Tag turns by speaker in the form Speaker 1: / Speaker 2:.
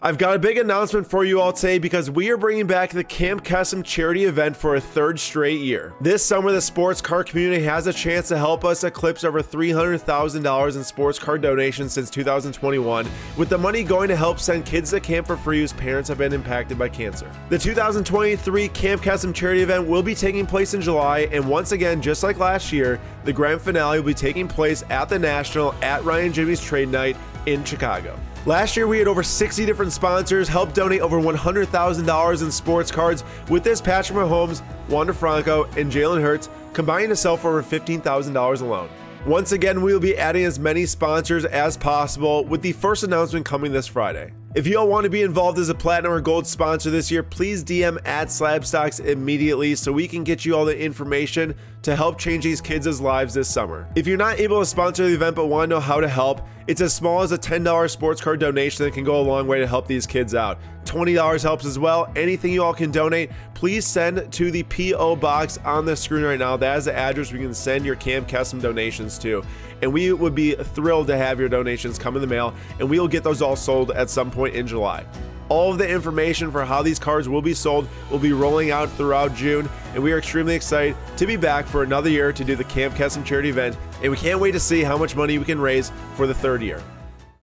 Speaker 1: I've got a big announcement for you all today because we are bringing back the Camp Kesem charity event for a third straight year. This summer, the sports card community has a chance to help us eclipse over $300,000 in sports card donations since 2021, with the money going to help send kids to camp for free whose parents have been impacted by cancer. The 2023 Camp Kesem charity event will be taking place in July, and once again, just like last year, the grand finale will be taking place at the National at Ryan Jimmy's Trade Night in Chicago. Last year, we had over 60 different sponsors help donate over $100,000 in sports cards, with this Patrick Mahomes, Wander Franco, and Jalen Hurts combining to sell for over $15,000 alone. Once again, we will be adding as many sponsors as possible, with the first announcement coming this Friday. If you all want to be involved as a platinum or gold sponsor this year, please DM at SlabStox immediately so we can get you all the information to help change these kids' lives this summer. If you're not able to sponsor the event but want to know how to help, it's as small as a $10 sports card donation that can go a long way to help these kids out. $20 helps as well. Anything you all can donate, please send to the P.O. box on the screen right now. That is the address we can send your Camp Kesem donations to. And we would be thrilled to have your donations come in the mail, and we will get those all sold at some point in July. All of the information for how these cards will be sold will be rolling out throughout June, and we are extremely excited to be back for another year to do the Camp Kesem charity event, and we can't wait to see how much money we can raise for the third year.